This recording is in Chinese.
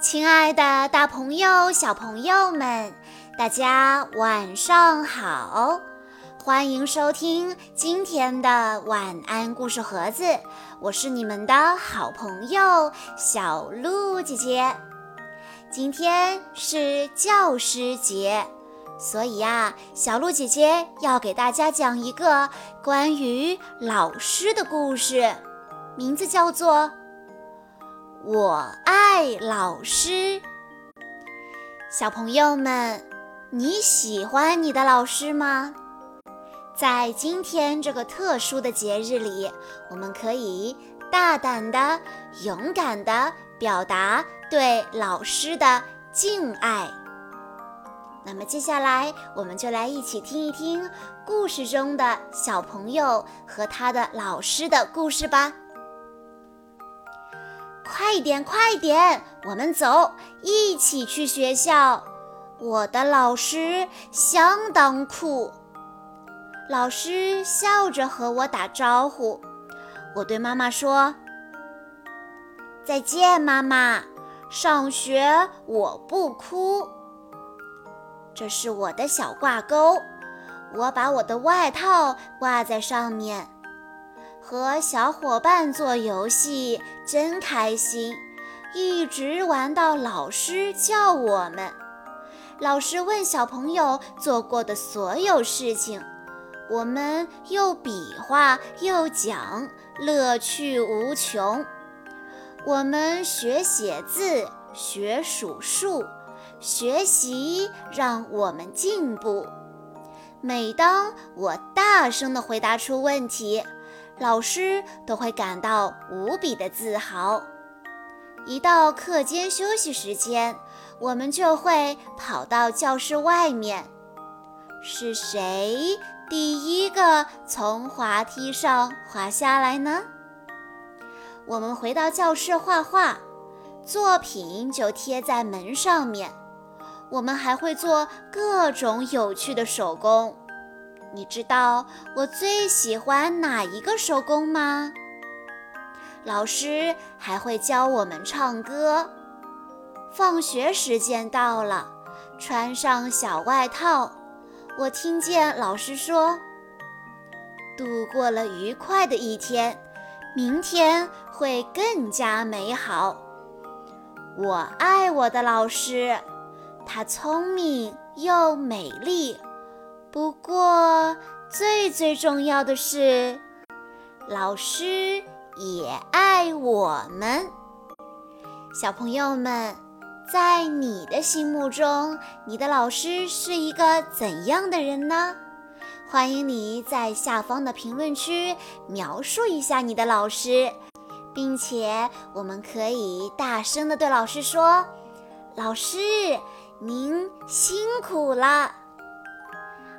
亲爱的，大朋友、小朋友们，大家晚上好！欢迎收听今天的晚安故事盒子，我是你们的好朋友小鹿姐姐。今天是教师节，所以呀，小鹿姐姐要给大家讲一个关于老师的故事，名字叫做。我爱老师，小朋友们，你喜欢你的老师吗？在今天这个特殊的节日里，我们可以大胆的、勇敢的表达对老师的敬爱。那么接下来，我们就来一起听一听故事中的小朋友和他的老师的故事吧。快点，快点，我们走，一起去学校。我的老师相当酷。老师笑着和我打招呼。我对妈妈说：“再见，妈妈。上学我不哭。”这是我的小挂钩，我把我的外套挂在上面。和小伙伴做游戏真开心，一直玩到老师叫我们。老师问小朋友做过的所有事情，我们又比划又讲，乐趣无穷。我们学写字，学数数，学习让我们进步。每当我大声地回答出问题，老师都会感到无比的自豪。一到课间休息时间，我们就会跑到教室外面。是谁第一个从滑梯上滑下来呢？我们回到教室画画，作品就贴在门上面。我们还会做各种有趣的手工。你知道我最喜欢哪一个手工吗？老师还会教我们唱歌。放学时间到了，穿上小外套。我听见老师说：“度过了愉快的一天，明天会更加美好。”我爱我的老师，他聪明又美丽。不过，最最重要的是，老师也爱我们。小朋友们，在你的心目中，你的老师是一个怎样的人呢？欢迎你在下方的评论区描述一下你的老师，并且我们可以大声的对老师说：“老师，您辛苦了。”